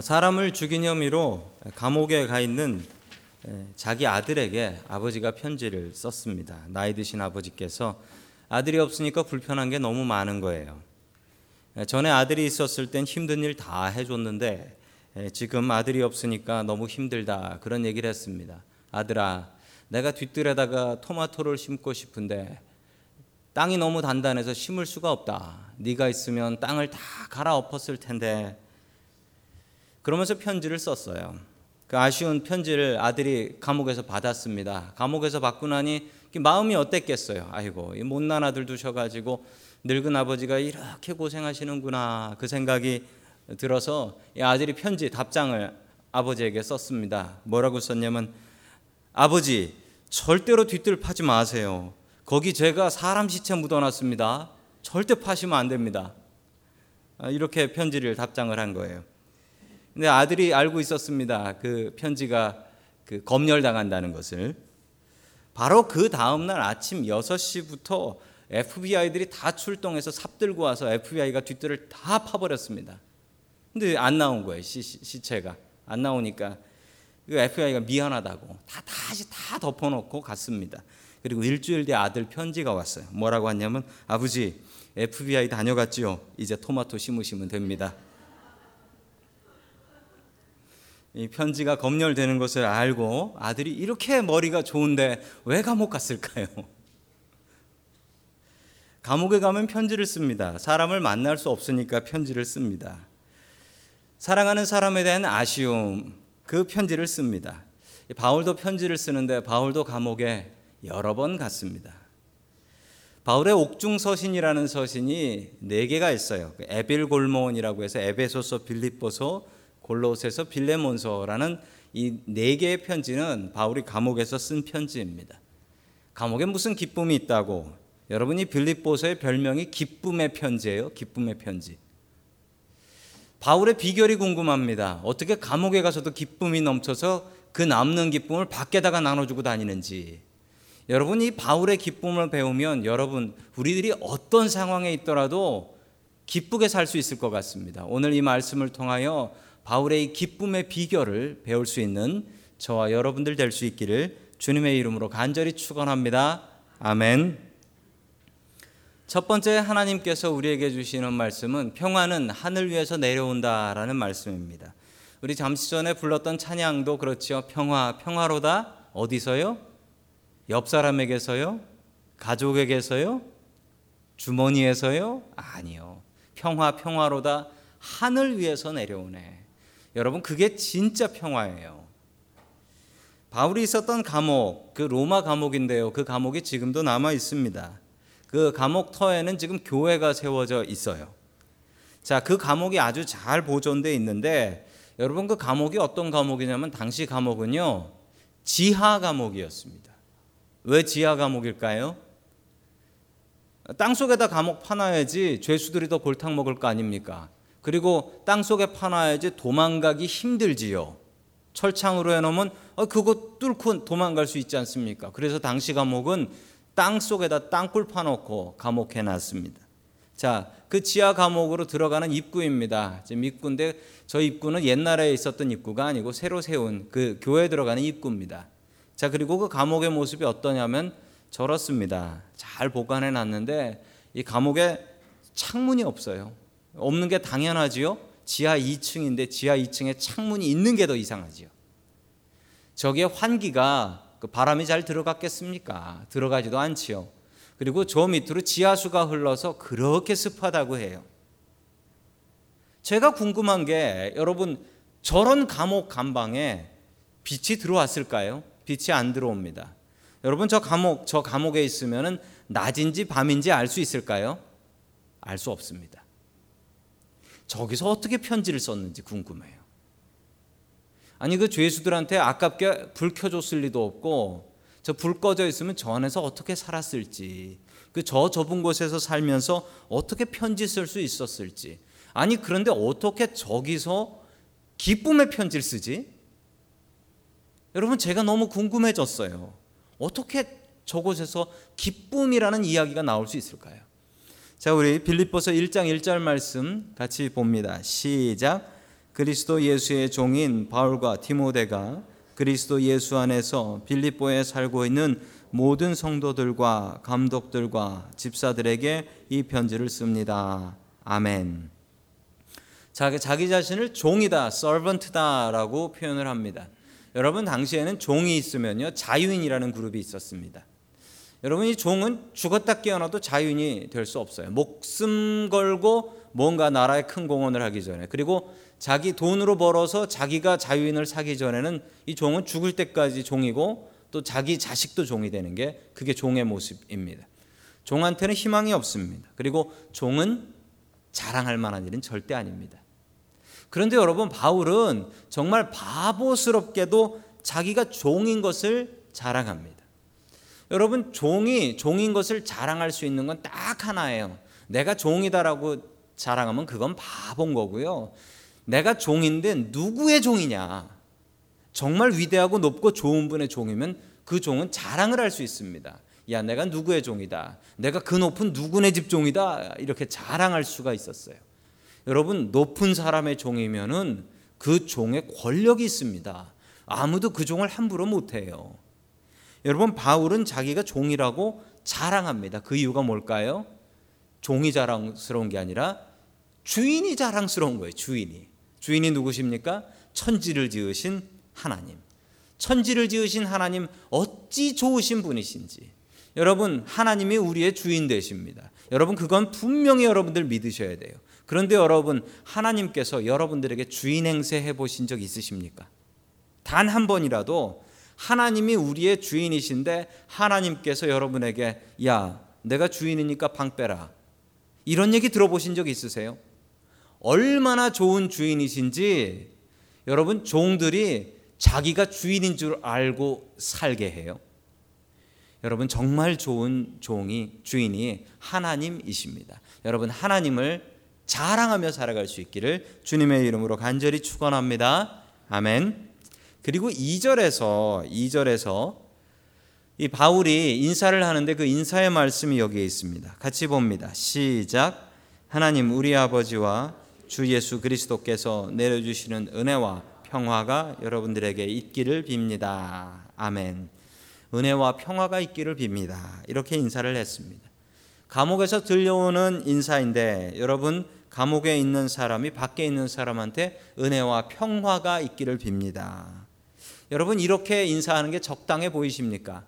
사람을 죽인 혐의로 감옥에 가 있는 자기 아들에게 아버지가 편지를 썼습니다. 나이 드신 아버지께서 아들이 없으니까 불편한 게 너무 많은 거예요. 전에 아들이 있었을 땐 힘든 일 다 해줬는데 지금 아들이 없으니까 너무 힘들다 그런 얘기를 했습니다. 아들아, 내가 뒷뜰에다가 토마토를 심고 싶은데 땅이 너무 단단해서 심을 수가 없다. 네가 있으면 땅을 다 갈아엎었을 텐데. 그러면서 편지를 썼어요. 그 아쉬운 편지를 아들이 감옥에서 받았습니다. 감옥에서 받고 나니 마음이 어땠겠어요? 아이고, 이 못난 아들 두셔가지고 늙은 아버지가 이렇게 고생하시는구나 그 생각이 들어서 이 아들이 편지 답장을 아버지에게 썼습니다. 뭐라고 썼냐면 아버지 절대로 뒤뜰 파지 마세요. 거기 제가 사람 시체 묻어놨습니다. 절대 파시면 안 됩니다. 아, 이렇게 편지를 답장을 한 거예요. 근데 아들이 알고 있었습니다. 그 편지가 그 검열당한다는 것을. 바로 그 다음날 아침 6시부터 FBI들이 다 출동해서 삽 들고 와서 FBI가 뒷뜰을 다 파버렸습니다. 근데 안 나온 거예요, 시, 시체가. 안 나오니까 그 FBI가 미안하다고 다 다시 다 덮어놓고 갔습니다. 그리고 일주일 뒤에 아들 편지가 왔어요. 뭐라고 했냐면 아버지 FBI 다녀갔지요. 이제 토마토 심으시면 됩니다. 이 편지가 검열되는 것을 알고 아들이 이렇게 머리가 좋은데 왜 감옥 갔을까요? 감옥에 가면 편지를 씁니다. 사람을 만날 수 없으니까 편지를 씁니다. 사랑하는 사람에 대한 아쉬움, 그 편지를 씁니다. 바울도 편지를 쓰는데 바울도 감옥에 여러 번 갔습니다. 바울의 옥중 서신이라는 서신이 네 개가 있어요. 그 에빌 골몬이라고 해서 에베소서, 빌립보서, 골로새서, 빌레몬서라는 이 네 개의 편지는 바울이 감옥에서 쓴 편지입니다. 감옥에 무슨 기쁨이 있다고? 여러분이 빌립보서의 별명이 기쁨의 편지예요. 기쁨의 편지. 바울의 비결이 궁금합니다. 어떻게 감옥에 가서도 기쁨이 넘쳐서 그 남는 기쁨을 밖에다가 나눠주고 다니는지. 여러분 이 바울의 기쁨을 배우면 여러분 우리들이 어떤 상황에 있더라도 기쁘게 살 수 있을 것 같습니다. 오늘 이 말씀을 통하여 바울의 기쁨의 비결을 배울 수 있는 저와 여러분들 될 수 있기를 주님의 이름으로 간절히 축원합니다. 아멘. 첫 번째 하나님께서 우리에게 주시는 말씀은 평화는 하늘 위에서 내려온다라는 말씀입니다. 우리 잠시 전에 불렀던 찬양도 그렇지요. 평화, 평화로다. 어디서요? 옆 사람에게서요? 가족에게서요? 주머니에서요? 아니요. 평화, 평화로다. 하늘 위에서 내려오네. 여러분, 그게 진짜 평화예요. 바울이 있었던 감옥, 그 로마 감옥인데요. 그 감옥이 지금도 남아 있습니다. 그 감옥 터에는 지금 교회가 세워져 있어요. 자, 그 감옥이 아주 잘 보존되어 있는데 여러분 그 감옥이 어떤 감옥이냐면 당시 감옥은요. 지하 감옥이었습니다. 왜 지하 감옥일까요? 땅 속에다 감옥 파놔야지 죄수들이 더 골탕 먹을 거 아닙니까? 그리고 땅 속에 파놔야지 도망가기 힘들지요. 철창으로 해놓으면 어, 그거 뚫고 도망갈 수 있지 않습니까? 그래서 당시 감옥은 땅 속에다 땅굴 파놓고 감옥해 놨습니다. 자, 그 지하 감옥으로 들어가는 입구입니다. 지금 입구인데 저 입구는 옛날에 있었던 입구가 아니고 새로 세운 그 교회에 들어가는 입구입니다. 자, 그리고 그 감옥의 모습이 어떠냐면 저렇습니다. 잘 보관해 놨는데 이 감옥에 창문이 없어요. 없는 게 당연하지요. 지하 2층인데 지하 2층에 창문이 있는 게 더 이상하지요. 저기에 환기가 그 바람이 잘 들어갔겠습니까? 들어가지도 않지요. 그리고 저 밑으로 지하수가 흘러서 그렇게 습하다고 해요. 제가 궁금한 게 여러분 저런 감옥 감방에 빛이 들어왔을까요? 빛이 안 들어옵니다. 여러분 저 감옥 저 감옥에 있으면은 낮인지 밤인지 알 수 있을까요? 알 수 없습니다. 저기서 어떻게 편지를 썼는지 궁금해요. 아니 그 죄수들한테 아깝게 불 켜줬을 리도 없고 저 불 꺼져 있으면 저 안에서 어떻게 살았을지 그 저 좁은 곳에서 살면서 어떻게 편지 쓸 수 있었을지 아니 그런데 어떻게 저기서 기쁨의 편지를 쓰지? 여러분 제가 너무 궁금해졌어요. 어떻게 저곳에서 기쁨이라는 이야기가 나올 수 있을까요? 자, 우리 빌립보서 1장 1절 말씀 같이 봅니다. 시작. 그리스도 예수의 종인 바울과 디모데가 그리스도 예수 안에서 빌립보에 살고 있는 모든 성도들과 감독들과 집사들에게 이 편지를 씁니다. 아멘. 자기, 자기 자신을 종이다, servant다라고 표현을 합니다. 여러분 당시에는 종이 있으면요 자유인이라는 그룹이 있었습니다. 여러분 이 종은 죽었다 깨어나도 자유인이 될 수 없어요. 목숨 걸고 뭔가 나라에 큰 공헌을 하기 전에 그리고 자기 돈으로 벌어서 자기가 자유인을 사기 전에는 이 종은 죽을 때까지 종이고 또 자기 자식도 종이 되는 게 그게 종의 모습입니다. 종한테는 희망이 없습니다. 그리고 종은 자랑할 만한 일은 절대 아닙니다. 그런데 여러분 바울은 정말 바보스럽게도 자기가 종인 것을 자랑합니다. 여러분 종이 종인 것을 자랑할 수 있는 건 딱 하나예요. 내가 종이다라고 자랑하면 그건 바본 거고요. 내가 종인데 누구의 종이냐? 정말 위대하고 높고 좋은 분의 종이면 그 종은 자랑을 할 수 있습니다. 야, 내가 누구의 종이다. 내가 그 높은 누구네 집 종이다. 이렇게 자랑할 수가 있었어요. 여러분 높은 사람의 종이면은 그 종에 권력이 있습니다. 아무도 그 종을 함부로 못 해요. 여러분 바울은 자기가 종이라고 자랑합니다. 그 이유가 뭘까요? 종이 자랑스러운 게 아니라 주인이 자랑스러운 거예요. 주인이. 주인이 누구십니까? 천지를 지으신 하나님. 천지를 지으신 하나님 어찌 좋으신 분이신지. 여러분 하나님이 우리의 주인 되십니다. 여러분 그건 분명히 여러분들 믿으셔야 돼요. 그런데 여러분 하나님께서 여러분들에게 주인 행세 해 보신 적 있으십니까? 단 한 번이라도 하나님이 우리의 주인이신데 하나님께서 여러분에게 야 내가 주인이니까 방 빼라 이런 얘기 들어보신 적 있으세요? 얼마나 좋은 주인이신지 여러분 종들이 자기가 주인인 줄 알고 살게 해요. 여러분 정말 좋은 종이 주인이 하나님이십니다. 여러분 하나님을 자랑하며 살아갈 수 있기를 주님의 이름으로 간절히 축원합니다. 아멘. 그리고 2절에서 2절에서 이 바울이 인사를 하는데 그 인사의 말씀이 여기에 있습니다. 같이 봅니다. 시작. 하나님 우리 아버지와 주 예수 그리스도께서 내려주시는 은혜와 평화가 여러분들에게 있기를 빕니다. 아멘. 은혜와 평화가 있기를 빕니다. 이렇게 인사를 했습니다. 감옥에서 들려오는 인사인데 여러분 감옥에 있는 사람이 밖에 있는 사람한테 은혜와 평화가 있기를 빕니다. 여러분 이렇게 인사하는 게 적당해 보이십니까?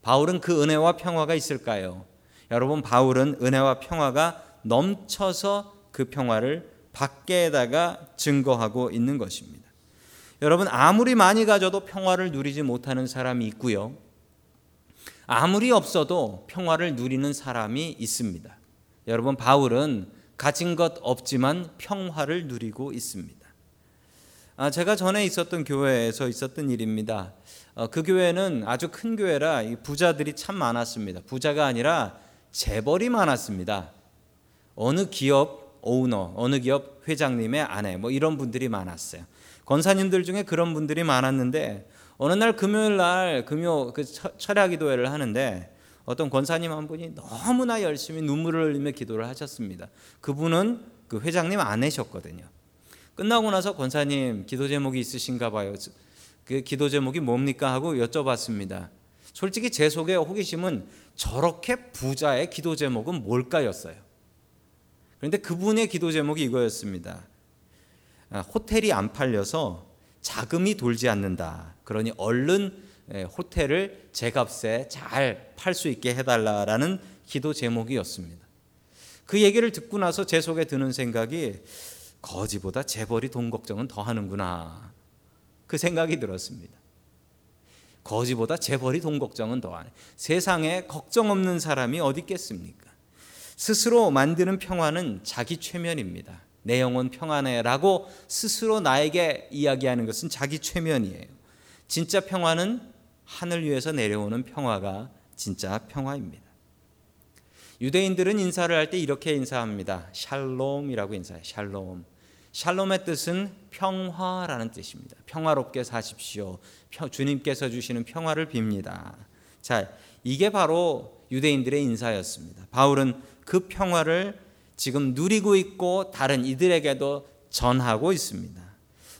바울은 그 은혜와 평화가 있을까요? 여러분 바울은 은혜와 평화가 넘쳐서 그 평화를 밖에다가 증거하고 있는 것입니다. 여러분 아무리 많이 가져도 평화를 누리지 못하는 사람이 있고요. 아무리 없어도 평화를 누리는 사람이 있습니다. 여러분 바울은 가진 것 없지만 평화를 누리고 있습니다. 아, 제가 전에 있었던 교회에서 있었던 일입니다. 어, 그 교회는 아주 큰 교회라 부자들이 참 많았습니다. 부자가 아니라 재벌이 많았습니다. 어느 기업 오너, 어느 기업 회장님의 아내, 뭐 이런 분들이 많았어요. 권사님들 중에 그런 분들이 많았는데 어느 날 금요일 날 금요 그 철야 기도회를 하는데 어떤 권사님 한 분이 너무나 열심히 눈물을 흘리며 기도를 하셨습니다. 그분은 그 회장님 아내셨거든요. 끝나고 나서 권사님 기도 제목이 있으신가 봐요. 그 기도 제목이 뭡니까 하고 여쭤봤습니다. 솔직히 제 속에 호기심은 저렇게 부자의 기도 제목은 뭘까였어요. 그런데 그분의 기도 제목이 이거였습니다. 아, 호텔이 안 팔려서 자금이 돌지 않는다. 그러니 얼른 예, 호텔을 제 값에 잘 팔 수 있게 해달라라는 기도 제목이었습니다. 그 얘기를 듣고 나서 제 속에 드는 생각이 거지보다 재벌이 돈 걱정은 더 하는구나. 그 생각이 들었습니다. 거지보다 재벌이 돈 걱정은 더 하네. 세상에 걱정 없는 사람이 어디 있겠습니까? 스스로 만드는 평화는 자기 최면입니다. 내 영혼 평안해라고 스스로 나에게 이야기하는 것은 자기 최면이에요. 진짜 평화는 하늘 위에서 내려오는 평화가 진짜 평화입니다. 유대인들은 인사를 할 때 이렇게 인사합니다. 샬롬이라고 인사해요. 샬롬. 샬롬의 뜻은 평화라는 뜻입니다. 평화롭게 사십시오. 주님께서 주시는 평화를 빕니다. 자, 이게 바로 유대인들의 인사였습니다. 바울은 그 평화를 지금 누리고 있고 다른 이들에게도 전하고 있습니다.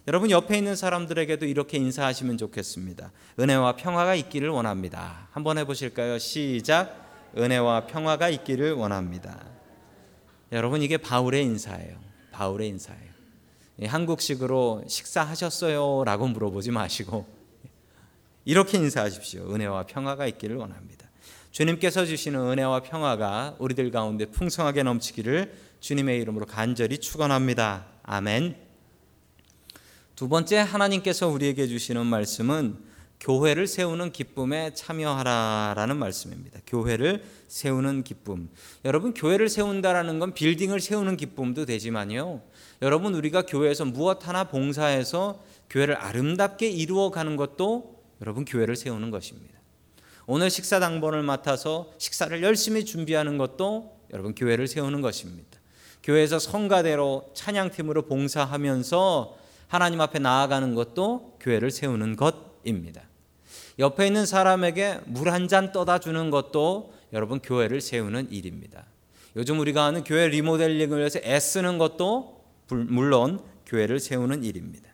여러분 옆에 있는 사람들에게도 이렇게 인사하시면 좋겠습니다. 은혜와 평화가 있기를 원합니다. 한번 해보실까요? 시작. 은혜와 평화가 있기를 원합니다. 여러분 이게 바울의 인사예요. 바울의 인사예요. 한국식으로 식사하셨어요 라고 물어보지 마시고 이렇게 인사하십시오. 은혜와 평화가 있기를 원합니다. 주님께서 주시는 은혜와 평화가 우리들 가운데 풍성하게 넘치기를 주님의 이름으로 간절히 축원합니다. 아멘. 두 번째 하나님께서 우리에게 주시는 말씀은 교회를 세우는 기쁨에 참여하라라는 말씀입니다. 교회를 세우는 기쁨. 여러분 교회를 세운다라는 건 빌딩을 세우는 기쁨도 되지만요. 여러분 우리가 교회에서 무엇 하나 봉사해서 교회를 아름답게 이루어 가는 것도 여러분 교회를 세우는 것입니다. 오늘 식사 당번을 맡아서 식사를 열심히 준비하는 것도 여러분 교회를 세우는 것입니다. 교회에서 성가대로 찬양팀으로 봉사하면서 하나님 앞에 나아가는 것도 교회를 세우는 것 입니다. 옆에 있는 사람에게 물 한 잔 떠다 주는 것도 여러분 교회를 세우는 일입니다. 요즘 우리가 하는 교회 리모델링을 위해서 애쓰는 것도 물론 교회를 세우는 일입니다.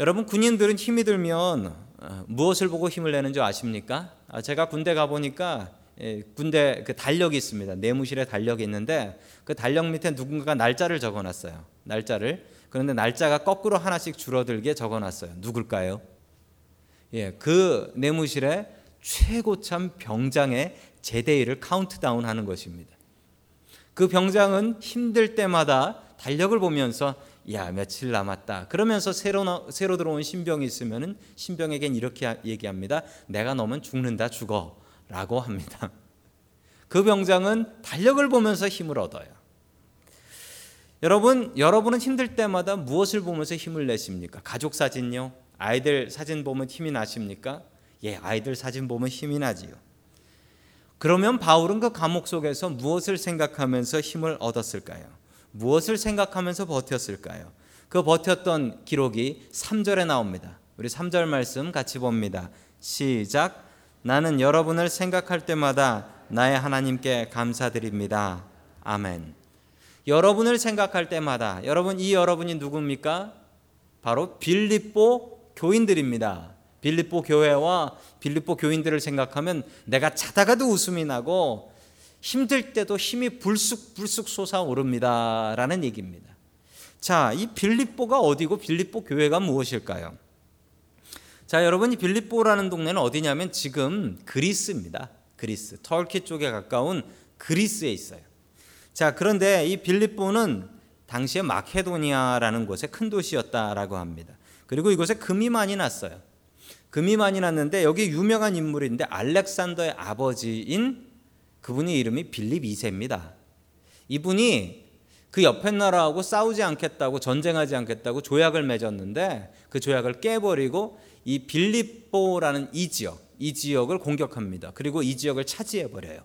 여러분 군인들은 힘이 들면 어, 무엇을 보고 힘을 내는 줄 아십니까? 아, 제가 군대 가 보니까 예, 군대 그 달력이 있습니다. 내무실에 달력이 있는데 그 달력 밑에 누군가가 날짜를 적어놨어요. 날짜를 그런데 날짜가 거꾸로 하나씩 줄어들게 적어놨어요. 누굴까요? 예, 그 내무실에 최고참 병장의 제대일을 카운트다운 하는 것입니다. 그 병장은 힘들 때마다 달력을 보면서 야 며칠 남았다. 그러면서 새로 새로 들어온 신병이 있으면은 신병에겐 이렇게 얘기합니다. 내가 너면 죽는다 죽어라고 합니다. 그 병장은 달력을 보면서 힘을 얻어요. 여러분, 여러분은 힘들 때마다 무엇을 보면서 힘을 내십니까? 가족 사진요? 아이들 사진 보면 힘이 나십니까? 예, 아이들 사진 보면 힘이 나지요. 그러면 바울은 그 감옥 속에서 무엇을 생각하면서 힘을 얻었을까요? 무엇을 생각하면서 버텼을까요? 그 버텼던 기록이 3절에 나옵니다. 우리 3절 말씀 같이 봅니다. 시작. 나는 여러분을 생각할 때마다 나의 하나님께 감사드립니다. 아멘. 여러분을 생각할 때마다 여러분 이 여러분이 누굽니까? 바로 빌립보 교인들입니다. 빌립보 교회와 빌립보 교인들을 생각하면 내가 자다가도 웃음이 나고 힘들 때도 힘이 불쑥불쑥 솟아오릅니다라는 얘기입니다. 자, 이 빌립보가 어디고 빌립보 교회가 무엇일까요? 자, 여러분 이 빌립보라는 동네는 어디냐면 지금 그리스입니다. 그리스. 터키 쪽에 가까운 그리스에 있어요. 자, 그런데 이 빌립보는 당시에 마케도니아라는 곳의 큰 도시였다라고 합니다. 그리고 이곳에 금이 많이 났어요. 금이 많이 났는데 여기 유명한 인물인데 알렉산더의 아버지인 그분의 이름이 빌립 2세입니다. 이분이 그 옆에 나라하고 싸우지 않겠다고 전쟁하지 않겠다고 조약을 맺었는데 그 조약을 깨버리고 이 빌립보라는 이 지역, 이 지역을 공격합니다. 그리고 이 지역을 차지해 버려요.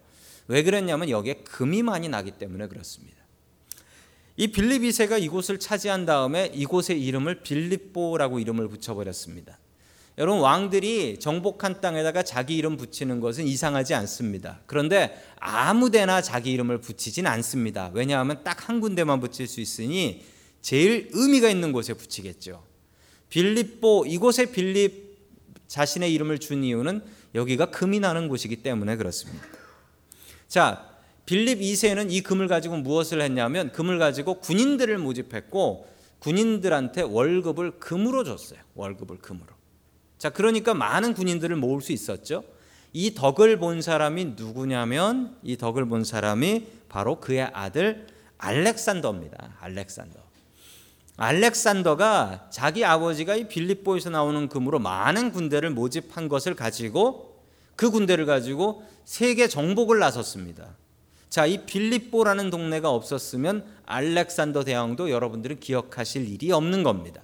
왜 그랬냐면 여기에 금이 많이 나기 때문에 그렇습니다. 이 빌립 2세가 이곳을 차지한 다음에 이곳의 이름을 빌립보라고 이름을 붙여버렸습니다. 여러분 왕들이 정복한 땅에다가 자기 이름 붙이는 것은 이상하지 않습니다. 그런데 아무데나 자기 이름을 붙이진 않습니다. 왜냐하면 딱 한 군데만 붙일 수 있으니 제일 의미가 있는 곳에 붙이겠죠. 빌립보 이곳에 빌립 자신의 이름을 준 이유는 여기가 금이 나는 곳이기 때문에 그렇습니다. 자, 빌립 2세는 이 금을 가지고 무엇을 했냐면 금을 가지고 군인들을 모집했고 군인들한테 월급을 금으로 줬어요. 월급을 금으로. 자, 그러니까 많은 군인들을 모을 수 있었죠. 이 덕을 본 사람이 누구냐면 이 덕을 본 사람이 바로 그의 아들 알렉산더입니다. 알렉산더. 알렉산더가 자기 아버지가 이 빌립보에서 나오는 금으로 많은 군대를 모집한 것을 가지고 그 군대를 가지고 세계 정복을 나섰습니다. 자, 이 빌립보라는 동네가 없었으면 알렉산더 대왕도 여러분들은 기억하실 일이 없는 겁니다.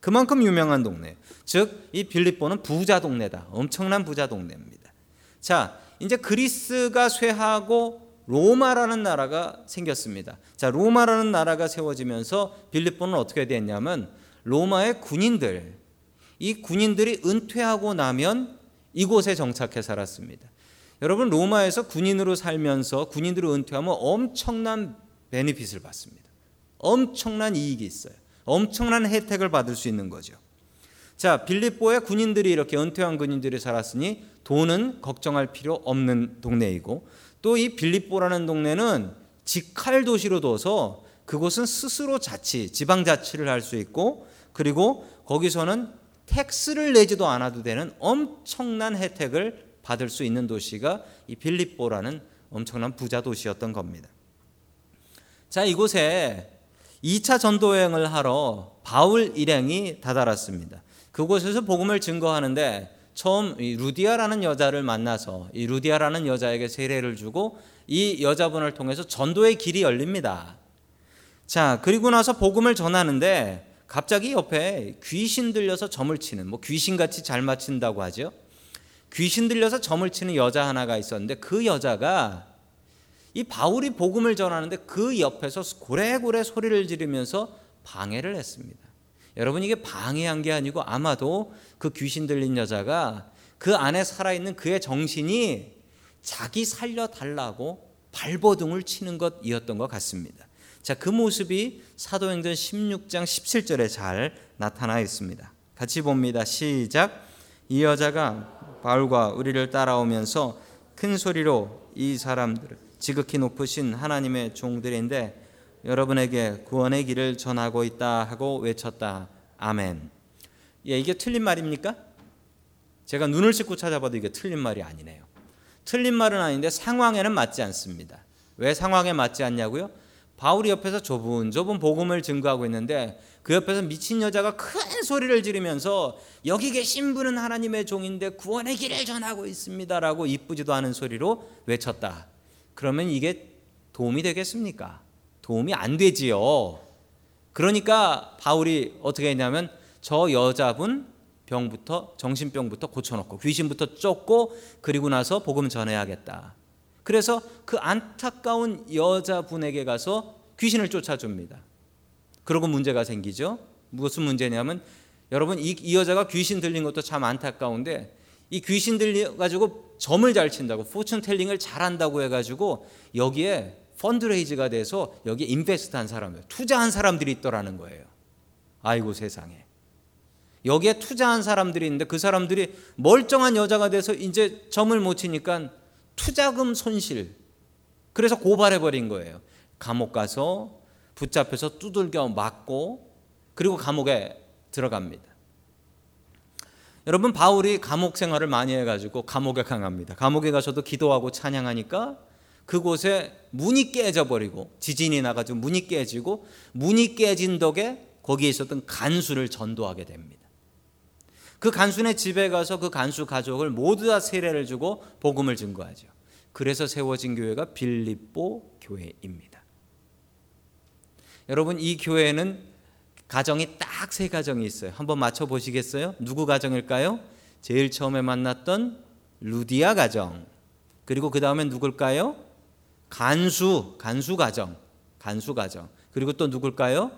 그만큼 유명한 동네. 즉, 이 빌립보는 부자 동네다. 엄청난 부자 동네입니다. 자, 이제 그리스가 쇠하고 로마라는 나라가 생겼습니다. 자, 로마라는 나라가 세워지면서 빌립보는 어떻게 됐냐면 로마의 군인들, 이 군인들이 은퇴하고 나면 이곳에 정착해 살았습니다. 여러분 로마에서 군인으로 살면서 군인으로 은퇴하면 엄청난 베네핏을 받습니다. 엄청난 이익이 있어요. 엄청난 혜택을 받을 수 있는 거죠. 자, 빌립보에 군인들이 이렇게 은퇴한 군인들이 살았으니 돈은 걱정할 필요 없는 동네이고 또 이 빌립보라는 동네는 직할 도시로 둬서 그곳은 스스로 자치, 지방 자치를 할 수 있고 그리고 거기서는 텍스를 내지도 않아도 되는 엄청난 혜택을 받을 수 있는 도시가 이 빌립보라는 엄청난 부자 도시였던 겁니다. 자, 이곳에 2차 전도 여행을 하러 바울 일행이 다다랐습니다. 그곳에서 복음을 증거하는데 처음 루디아라는 여자를 만나서 이 루디아라는 여자에게 세례를 주고 이 여자분을 통해서 전도의 길이 열립니다. 자, 그리고 나서 복음을 전하는데 갑자기 옆에 귀신 들려서 점을 치는 뭐 귀신같이 잘 맞춘다고 하죠. 귀신 들려서 점을 치는 여자 하나가 있었는데 그 여자가 이 바울이 복음을 전하는데 그 옆에서 고래고래 소리를 지르면서 방해를 했습니다. 여러분 이게 방해한 게 아니고 아마도 그 귀신 들린 여자가 그 안에 살아있는 그의 정신이 자기 살려달라고 발버둥을 치는 것이었던 것 같습니다. 자, 그 모습이 사도행전 16장 17절에 잘 나타나 있습니다. 같이 봅니다. 시작. 이 여자가 바울과 우리를 따라오면서 큰 소리로 이 사람들을 지극히 높으신 하나님의 종들인데 여러분에게 구원의 길을 전하고 있다 하고 외쳤다. 아멘. 예, 이게 틀린 말입니까? 제가 눈을 씻고 찾아봐도 이게 틀린 말이 아니네요. 틀린 말은 아닌데 상황에는 맞지 않습니다. 왜 상황에 맞지 않냐고요? 바울이 옆에서 좁은 좁은 복음을 증거하고 있는데 그 옆에서 미친 여자가 큰 소리를 지르면서 여기 계신 분은 하나님의 종인데 구원의 길을 전하고 있습니다라고 이쁘지도 않은 소리로 외쳤다. 그러면 이게 도움이 되겠습니까? 도움이 안 되지요. 그러니까 바울이 어떻게 했냐면 저 여자분 병부터 정신병부터 고쳐놓고 귀신부터 쫓고 그리고 나서 복음 전해야겠다. 그래서 그 안타까운 여자분에게 가서 귀신을 쫓아줍니다. 그러고 문제가 생기죠. 무슨 문제냐면 여러분 이, 이 여자가 귀신 들린 것도 참 안타까운데 이 귀신 들려 가지고 점을 잘 친다고 포춘 텔링을 잘한다고 해가지고 여기에 펀드레이즈가 돼서 여기 인베스트한 사람들, 투자한 사람들이 있더라는 거예요. 아이고 세상에. 여기에 투자한 사람들이 있는데 그 사람들이 멀쩡한 여자가 돼서 이제 점을 못 치니까 투자금 손실. 그래서 고발해 버린 거예요. 감옥 가서 붙잡혀서 두들겨 맞고 그리고 감옥에 들어갑니다. 여러분 바울이 감옥 생활을 많이 해가지고 감옥에 강합니다. 감옥에 가서도 기도하고 찬양하니까 그곳에 문이 깨져 버리고 지진이 나가지고 문이 깨지고 문이 깨진 덕에 거기에 있었던 간수를 전도하게 됩니다. 그 간수네 집에 가서 그 간수 가족을 모두 다 세례를 주고 복음을 증거하죠. 그래서 세워진 교회가 빌립보 교회입니다. 여러분 이 교회는 가정이 딱 세 가정이 있어요. 한번 맞춰 보시겠어요? 누구 가정일까요? 제일 처음에 만났던 루디아 가정. 그리고 그 다음에 누굴까요? 간수, 간수 가정, 간수 가정. 그리고 또 누굴까요?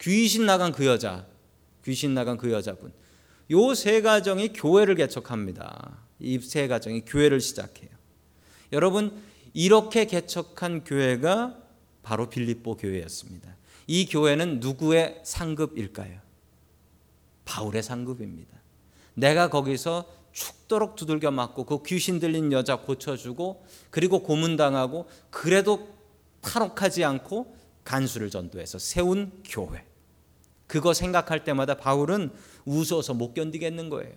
귀신 나간 그 여자, 귀신 나간 그 여자분. 요 세 가정이 교회를 개척합니다. 이 세 가정이 교회를 시작해요. 여러분 이렇게 개척한 교회가 바로 빌립보 교회였습니다. 이 교회는 누구의 상급일까요? 바울의 상급입니다. 내가 거기서 죽도록 두들겨 맞고 그 귀신 들린 여자 고쳐주고 그리고 고문당하고 그래도 탈옥하지 않고 간수를 전도해서 세운 교회. 그거 생각할 때마다 바울은 웃어서 못 견디겠는 거예요.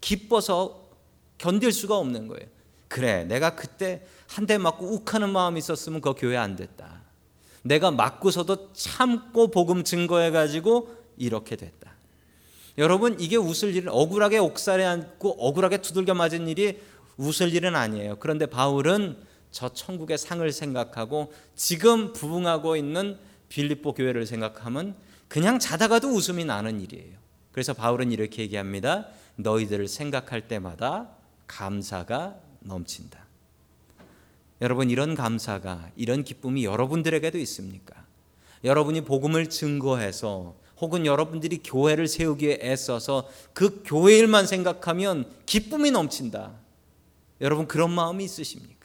기뻐서 견딜 수가 없는 거예요. 그래, 내가 그때 한 대 맞고 욱하는 마음이 있었으면 그 교회 안 됐다. 내가 맞고서도 참고 복음 증거해 가지고 이렇게 됐다. 여러분 이게 웃을 일은 억울하게 옥살에 앉고 억울하게 두들겨 맞은 일이 웃을 일은 아니에요. 그런데 바울은 저 천국의 상을 생각하고 지금 부흥하고 있는 빌립보 교회를 생각하면 그냥 자다가도 웃음이 나는 일이에요. 그래서 바울은 이렇게 얘기합니다. 너희들을 생각할 때마다 감사가 넘친다. 여러분 이런 감사가 이런 기쁨이 여러분들에게도 있습니까? 여러분이 복음을 증거해서 혹은 여러분들이 교회를 세우기 에 애써서 그 교회 일만 생각하면 기쁨이 넘친다. 여러분 그런 마음이 있으십니까?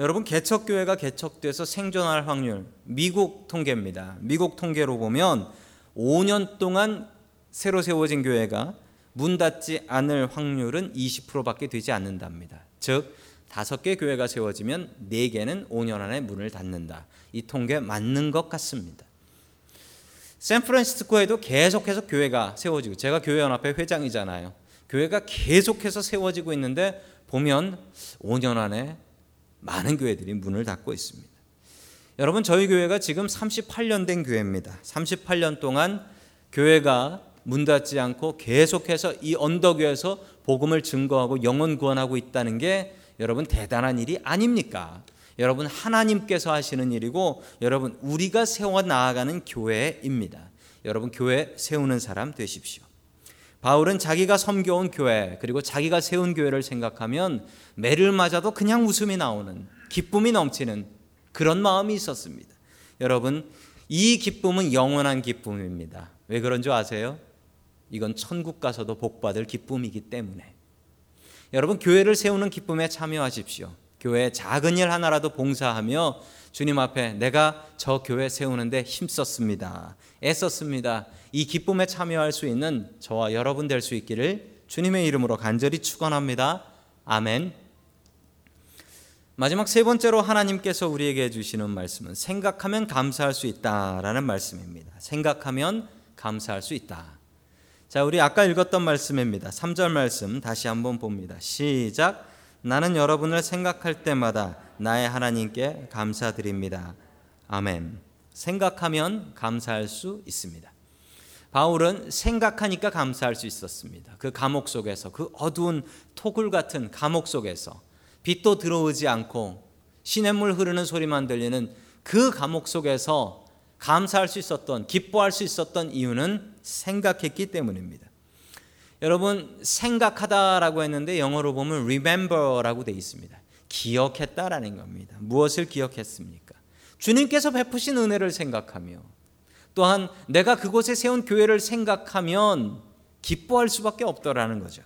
여러분 개척 교회가 개척돼서 생존할 확률 미국 통계입니다. 미국 통계로 보면 5년 동안 새로 세워진 교회가 문 닫지 않을 확률은 20%밖에 되지 않는답니다. 즉 다섯 개 교회가 세워지면 네 개는 5년 안에 문을 닫는다. 이 통계 맞는 것 같습니다. 샌프란시스코에도 계속해서 교회가 세워지고 제가 교회 연합회 회장이잖아요. 교회가 계속해서 세워지고 있는데 보면 5년 안에 많은 교회들이 문을 닫고 있습니다. 여러분 저희 교회가 지금 38년 된 교회입니다. 38년 동안 교회가 문 닫지 않고 계속해서 이 언덕 위에서 복음을 증거하고 영혼 구원하고 있다는 게 여러분 대단한 일이 아닙니까? 여러분 하나님께서 하시는 일이고 여러분 우리가 세워 나아가는 교회입니다. 여러분 교회 세우는 사람 되십시오. 바울은 자기가 섬겨온 교회 그리고 자기가 세운 교회를 생각하면 매를 맞아도 그냥 웃음이 나오는 기쁨이 넘치는 그런 마음이 있었습니다. 여러분 이 기쁨은 영원한 기쁨입니다. 왜 그런 줄 아세요? 이건 천국 가서도 복받을 기쁨이기 때문에 여러분 교회를 세우는 기쁨에 참여하십시오. 교회 작은 일 하나라도 봉사하며 주님 앞에 내가 저 교회 세우는데 힘썼습니다. 애썼습니다. 이 기쁨에 참여할 수 있는 저와 여러분 될 수 있기를 주님의 이름으로 간절히 축원합니다. 아멘. 마지막 세 번째로 하나님께서 우리에게 주시는 말씀은 생각하면 감사할 수 있다라는 말씀입니다. 생각하면 감사할 수 있다. 자, 우리 아까 읽었던 말씀입니다. 3절 말씀 다시 한번 봅니다. 시작. 나는 여러분을 생각할 때마다 나의 하나님께 감사드립니다. 아멘. 생각하면 감사할 수 있습니다. 바울은 생각하니까 감사할 수 있었습니다. 그 감옥 속에서 그 어두운 토굴 같은 감옥 속에서 빛도 들어오지 않고 시냇물 흐르는 소리만 들리는 그 감옥 속에서 감사할 수 있었던 기뻐할 수 있었던 이유는 생각했기 때문입니다. 여러분 생각하다라고 했는데 영어로 보면 remember라고 되어 있습니다. 기억했다라는 겁니다. 무엇을 기억했습니까? 주님께서 베푸신 은혜를 생각하며 또한 내가 그곳에 세운 교회를 생각하면 기뻐할 수밖에 없더라는 거죠.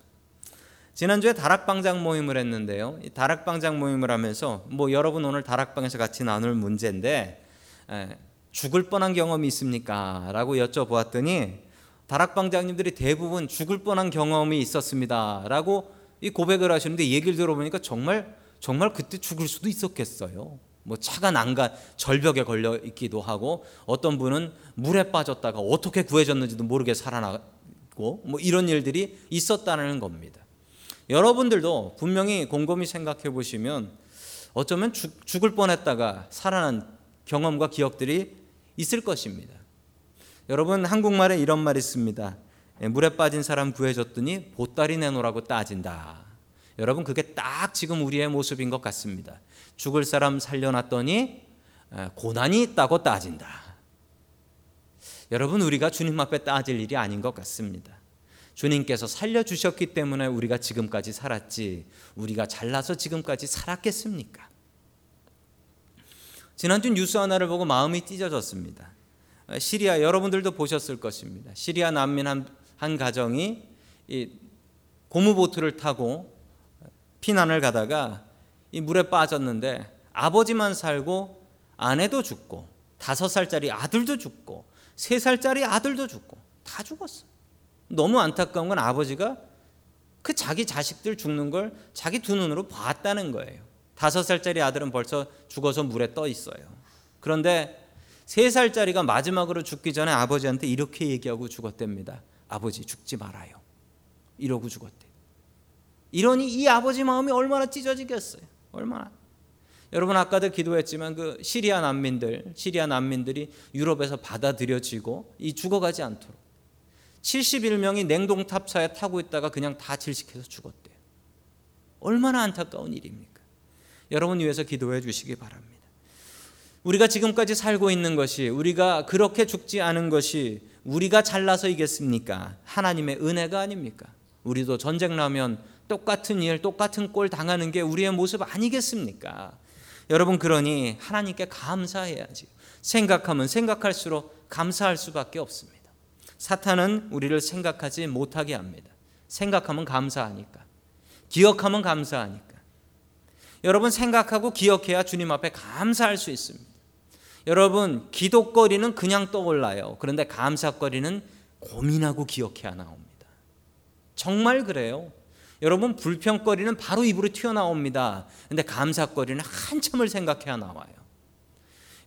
지난주에 다락방장 모임을 했는데요. 이 다락방장 모임을 하면서 뭐 여러분 오늘 다락방에서 같이 나눌 문제인데 에, 죽을 뻔한 경험이 있습니까? 라고 여쭤보았더니 다락방장님들이 대부분 죽을 뻔한 경험이 있었습니다. 라고 이 고백을 하시는데 얘기를 들어보니까 정말 정말 그때 죽을 수도 있었겠어요. 뭐 차가 난간 절벽에 걸려 있기도 하고 어떤 분은 물에 빠졌다가 어떻게 구해졌는지도 모르게 살아나고 뭐 이런 일들이 있었다는 겁니다. 여러분들도 분명히 곰곰이 생각해 보시면 어쩌면 죽, 죽을 뻔했다가 살아난 경험과 기억들이 있을 것입니다. 여러분 한국말에 이런 말이 있습니다. 예, 물에 빠진 사람 구해줬더니 보따리 내놓으라고 따진다. 여러분 그게 딱 지금 우리의 모습인 것 같습니다. 죽을 사람 살려놨더니 예, 고난이 있다고 따진다. 여러분 우리가 주님 앞에 따질 일이 아닌 것 같습니다. 주님께서 살려주셨기 때문에 우리가 지금까지 살았지 우리가 잘나서 지금까지 살았겠습니까? 지난주 뉴스 하나를 보고 마음이 찢어졌습니다. 시리아 여러분들도 보셨을 것입니다. 시리아 난민 한, 한 가정이 이 고무보트를 타고 피난을 가다가 이 물에 빠졌는데 아버지만 살고 아내도 죽고 다섯 살짜리 아들도 죽고 세 살짜리 아들도 죽고 다 죽었어. 너무 안타까운 건 아버지가 그 자기 자식들 죽는 걸 자기 두 눈으로 봤다는 거예요. 다섯 살짜리 아들은 벌써 죽어서 물에 떠 있어요. 그런데 세 살짜리가 마지막으로 죽기 전에 아버지한테 이렇게 얘기하고 죽었답니다. 아버지 죽지 말아요. 이러고 죽었대. 이러니 이 아버지 마음이 얼마나 찢어지겠어요. 얼마나. 여러분 아까도 기도했지만 그 시리아 난민들, 시리아 난민들이 유럽에서 받아들여지고 이 죽어가지 않도록 71명이 냉동 탑차에 타고 있다가 그냥 다 질식해서 죽었대요. 얼마나 안타까운 일입니까? 여러분 위해서 기도해 주시기 바랍니다. 우리가 지금까지 살고 있는 것이 우리가 그렇게 죽지 않은 것이 우리가 잘나서 이겠습니까? 하나님의 은혜가 아닙니까? 우리도 전쟁 나면 똑같은 일, 똑같은 꼴 당하는 게 우리의 모습 아니겠습니까? 여러분 그러니 하나님께 감사해야지. 생각하면 생각할수록 감사할 수밖에 없습니다. 사탄은 우리를 생각하지 못하게 합니다. 생각하면 감사하니까. 기억하면 감사하니까. 여러분 생각하고 기억해야 주님 앞에 감사할 수 있습니다. 여러분 기도거리는 그냥 떠올라요. 그런데 감사거리는 고민하고 기억해야 나옵니다. 정말 그래요. 여러분 불평거리는 바로 입으로 튀어나옵니다. 근데 감사거리는 한참을 생각해야 나와요.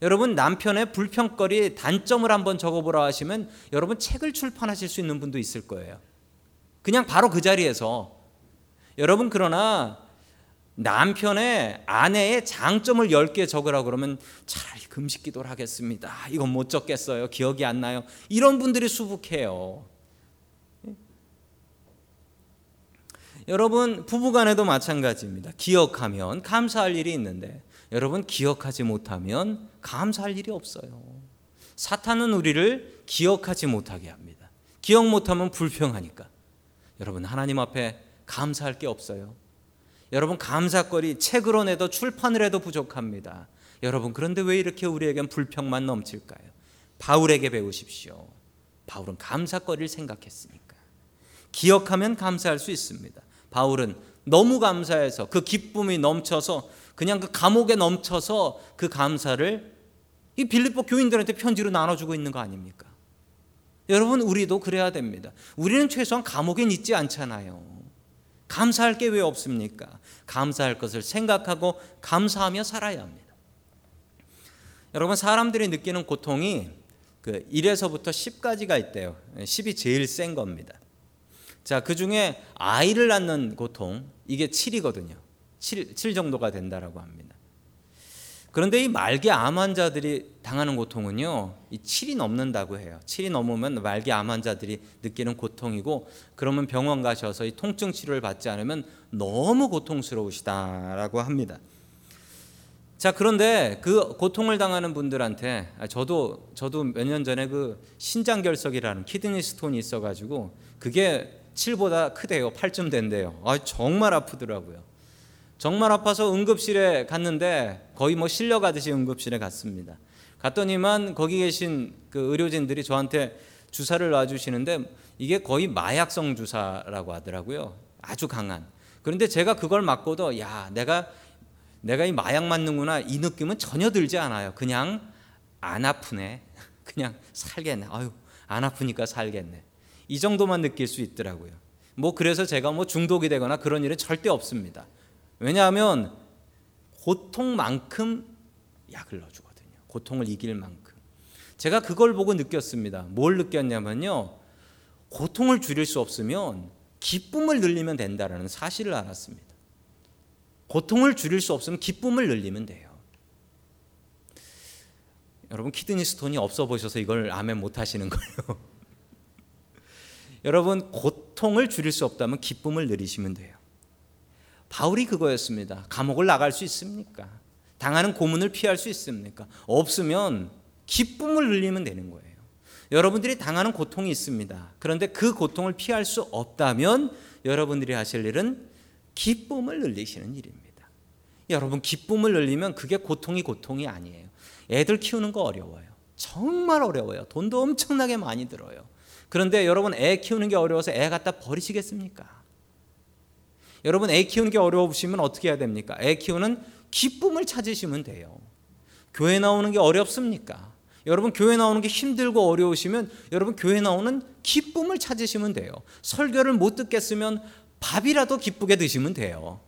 여러분 남편의 불평거리 단점을 한번 적어보라 하시면 여러분 책을 출판하실 수 있는 분도 있을 거예요. 그냥 바로 그 자리에서 여러분 그러나 남편의 아내의 장점을 10개 적으라 그러면 차라리 금식 기도를 하겠습니다. 이건 못 적겠어요. 기억이 안 나요. 이런 분들이 수북해요. 여러분 부부간에도 마찬가지입니다. 기억하면 감사할 일이 있는데 여러분 기억하지 못하면 감사할 일이 없어요. 사탄은 우리를 기억하지 못하게 합니다. 기억 못하면 불평하니까. 여러분 하나님 앞에 감사할 게 없어요. 여러분 감사거리 책으로 내도 출판을 해도 부족합니다. 여러분 그런데 왜 이렇게 우리에겐 불평만 넘칠까요? 바울에게 배우십시오. 바울은 감사거리를 생각했으니까. 기억하면 감사할 수 있습니다. 바울은 너무 감사해서 그 기쁨이 넘쳐서 그냥 그 감옥에 넘쳐서 그 감사를 이 빌립보 교인들한테 편지로 나눠주고 있는 거 아닙니까? 여러분 우리도 그래야 됩니다. 우리는 최소한 감옥엔 있지 않잖아요. 감사할 게 왜 없습니까? 감사할 것을 생각하고 감사하며 살아야 합니다. 여러분 사람들이 느끼는 고통이 그 1에서부터 10까지가 있대요. 10이 제일 센 겁니다. 자, 그 중에 아이를 낳는 고통, 이게 7이거든요. 7, 7 정도가 된다라고 합니다. 그런데 이 말기 암 환자들이 당하는 고통은요, 이 7이 넘는다고 해요. 7이 넘으면 말기 암 환자들이 느끼는 고통이고, 그러면 병원 가셔서 이 통증 치료를 받지 않으면 너무 고통스러우시다라고 합니다. 자, 그런데 그 고통을 당하는 분들한테 아, 저도 저도 몇 년 전에 그 신장 결석이라는 키드니 스톤이 있어 가지고 그게 7보다 크대요. 8쯤 된대요. 아, 정말 아프더라고요. 정말 아파서 응급실에 갔는데 거의 뭐 실려가듯이 응급실에 갔습니다. 갔더니만 거기 계신 그 의료진들이 저한테 주사를 놔주시는데 이게 거의 마약성 주사라고 하더라고요. 아주 강한. 그런데 제가 그걸 맞고도 야 내가 내가 이 마약 맞는구나 이 느낌은 전혀 들지 않아요. 그냥 안 아프네. 그냥 살겠네. 아유 안 아프니까 살겠네. 이 정도만 느낄 수 있더라고요. 뭐 그래서 제가 뭐 중독이 되거나 그런 일은 절대 없습니다. 왜냐하면 고통만큼 약을 넣어주거든요. 고통을 이길 만큼. 제가 그걸 보고 느꼈습니다. 뭘 느꼈냐면요. 고통을 줄일 수 없으면 기쁨을 늘리면 된다라는 사실을 알았습니다. 고통을 줄일 수 없으면 기쁨을 늘리면 돼요. 여러분 키드니 스톤이 없어 보셔서 이걸 아멘 못 하시는 거예요. 여러분 고통을 줄일 수 없다면 기쁨을 누리시면 돼요. 바울이 그거였습니다. 감옥을 나갈 수 있습니까? 당하는 고문을 피할 수 있습니까? 없으면 기쁨을 늘리면 되는 거예요. 여러분들이 당하는 고통이 있습니다. 그런데 그 고통을 피할 수 없다면 여러분들이 하실 일은 기쁨을 늘리시는 일입니다. 여러분 기쁨을 늘리면 그게 고통이 고통이 아니에요. 애들 키우는 거 어려워요. 정말 어려워요. 돈도 엄청나게 많이 들어요. 그런데 여러분 애 키우는 게 어려워서 애 갖다 버리시겠습니까? 여러분 애 키우는 게 어려우시면 어떻게 해야 됩니까? 애 키우는 기쁨을 찾으시면 돼요. 교회 나오는 게 어렵습니까? 여러분 교회 나오는 게 힘들고 어려우시면 여러분 교회 나오는 기쁨을 찾으시면 돼요. 설교를 못 듣겠으면 밥이라도 기쁘게 드시면 돼요.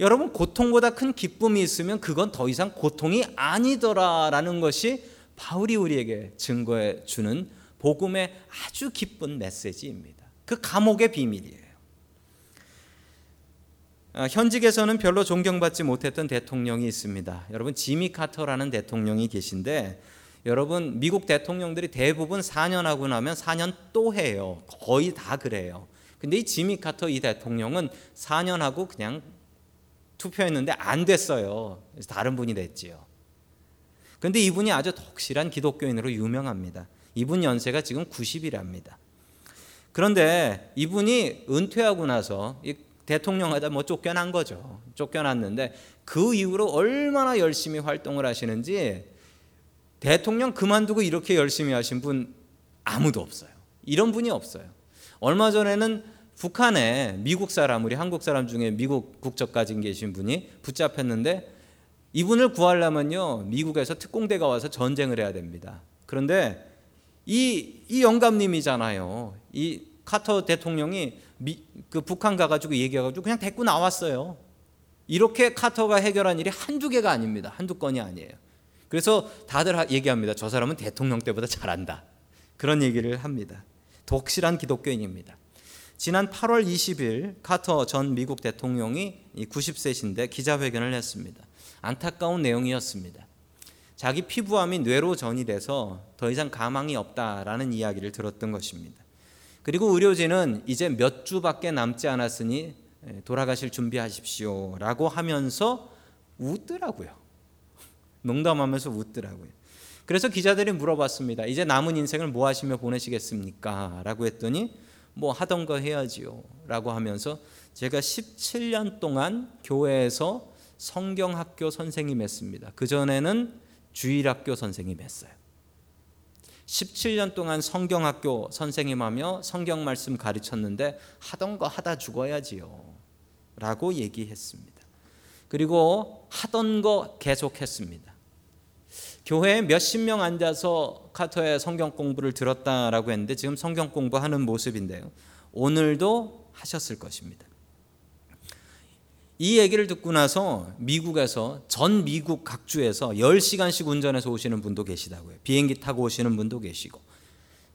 여러분 고통보다 큰 기쁨이 있으면 그건 더 이상 고통이 아니더라라는 것이 바울이 우리에게 증거해 주는 복음의 아주 기쁜 메시지입니다. 그 감옥의 비밀이에요. 아, 현직에서는 별로 존경받지 못했던 대통령이 있습니다. 여러분 지미 카터라는 대통령이 계신데 여러분 미국 대통령들이 대부분 4년 하고 나면 4년 또 해요. 거의 다 그래요. 근데 이 지미 카터 이 대통령은 4년 하고 그냥 투표했는데 안 됐어요. 그래서 다른 분이 됐지요. 근데 이분이 아주 독실한 기독교인으로 유명합니다. 이분 연세가 지금 90이랍니다. 그런데 이분이 은퇴하고 나서 대통령 하다 뭐 쫓겨난 거죠. 쫓겨났는데 그 이후로 얼마나 열심히 활동을 하시는지 대통령 그만두고 이렇게 열심히 하신 분 아무도 없어요. 이런 분이 없어요. 얼마 전에는 북한에 미국 사람, 우리 한국 사람 중에 미국 국적 가진 계신 분이 붙잡혔는데 이분을 구하려면요, 미국에서 특공대가 와서 전쟁을 해야 됩니다. 그런데 이, 이 영감님이잖아요. 이 카터 대통령이 미, 그 북한 가가지고 얘기해가지고 그냥 데리고 나왔어요. 이렇게 카터가 해결한 일이 한두 개가 아닙니다. 한두 건이 아니에요. 그래서 다들 얘기합니다. 저 사람은 대통령 때보다 잘한다. 그런 얘기를 합니다. 독실한 기독교인입니다. 지난 8월 20일 카터 전 미국 대통령이 90세신데 기자회견을 했습니다. 안타까운 내용이었습니다. 자기 피부암이 뇌로 전이 돼서 더 이상 가망이 없다라는 이야기를 들었던 것입니다. 그리고 의료진은 이제 몇 주밖에 남지 않았으니 돌아가실 준비하십시오 라고 하면서 웃더라고요. 농담하면서 웃더라고요. 그래서 기자들이 물어봤습니다. 이제 남은 인생을 뭐 하시며 보내시겠습니까? 라고 했더니 뭐 하던 거 해야지요. 라고 하면서 제가 17년 동안 교회에서 성경학교 선생님 했습니다. 그전에는 주일학교 선생님 했어요. 17년 동안 성경학교 선생님하며 성경 말씀 가르쳤는데 하던 거 하다 죽어야지요. 라고 얘기했습니다. 그리고 하던 거 계속했습니다. 교회에 몇십 명 앉아서 카터의 성경 공부를 들었다라고 했는데 지금 성경 공부하는 모습인데요. 오늘도 하셨을 것입니다. 이 얘기를 듣고 나서 미국에서 전 미국 각주에서 10시간씩 운전해서 오시는 분도 계시다고요. 비행기 타고 오시는 분도 계시고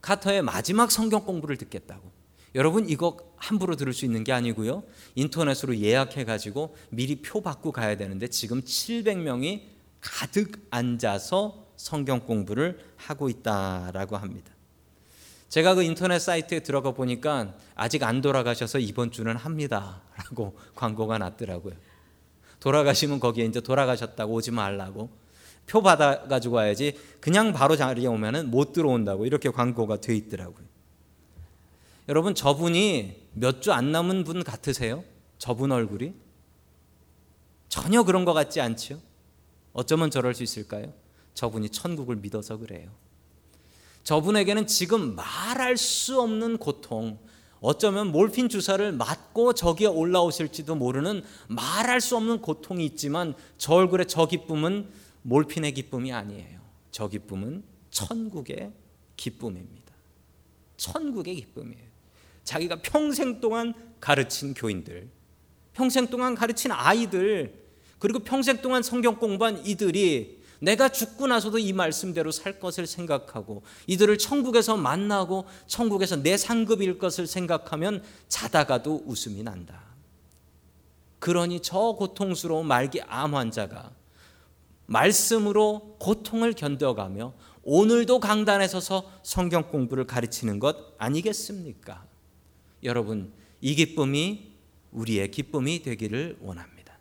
카터의 마지막 성경 공부를 듣겠다고. 여러분 이거 함부로 들을 수 있는 게 아니고요. 인터넷으로 예약해 가지고 미리 표 받고 가야 되는데 지금 700명이 가득 앉아서 성경 공부를 하고 있다라고 합니다. 제가 그 인터넷 사이트에 들어가 보니까 아직 안 돌아가셔서 이번 주는 합니다라고 광고가 났더라고요. 돌아가시면 거기에 이제 돌아가셨다고 오지 말라고 표 받아 가지고 와야지 그냥 바로 자리에 오면은 못 들어온다고 이렇게 광고가 돼 있더라고요. 여러분 저분이 몇 주 안 남은 분 같으세요? 저분 얼굴이 전혀 그런 것 같지 않죠? 어쩌면 저럴 수 있을까요? 저분이 천국을 믿어서 그래요. 저분에게는 지금 말할 수 없는 고통, 어쩌면 몰핀 주사를 맞고 저기에 올라오실지도 모르는 말할 수 없는 고통이 있지만 저 얼굴의 저 기쁨은 몰핀의 기쁨이 아니에요. 저 기쁨은 천국의 기쁨입니다. 천국의 기쁨이에요. 자기가 평생 동안 가르친 교인들, 평생 동안 가르친 아이들, 그리고 평생 동안 성경 공부한 이들이 내가 죽고 나서도 이 말씀대로 살 것을 생각하고 이들을 천국에서 만나고 천국에서 내 상급일 것을 생각하면 자다가도 웃음이 난다. 그러니 저 고통스러운 말기 암 환자가 말씀으로 고통을 견뎌가며 오늘도 강단에 서서 성경 공부를 가르치는 것 아니겠습니까? 여러분, 이 기쁨이 우리의 기쁨이 되기를 원합니다.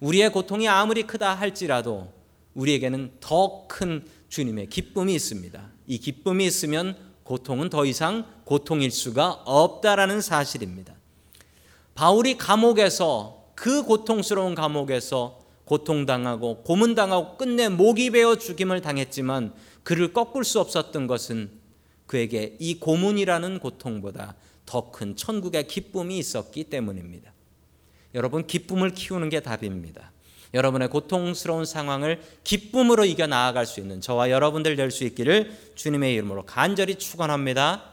우리의 고통이 아무리 크다 할지라도 우리에게는 더 큰 주님의 기쁨이 있습니다. 이 기쁨이 있으면 고통은 더 이상 고통일 수가 없다라는 사실입니다. 바울이 감옥에서 그 고통스러운 감옥에서 고통당하고 고문당하고 끝내 목이 베어 죽임을 당했지만 그를 꺾을 수 없었던 것은 그에게 이 고문이라는 고통보다 더 큰 천국의 기쁨이 있었기 때문입니다. 여러분 기쁨을 키우는 게 답입니다. 여러분의 고통스러운 상황을 기쁨으로 이겨 나아갈 수 있는 저와 여러분들 될 수 있기를 주님의 이름으로 간절히 축원합니다.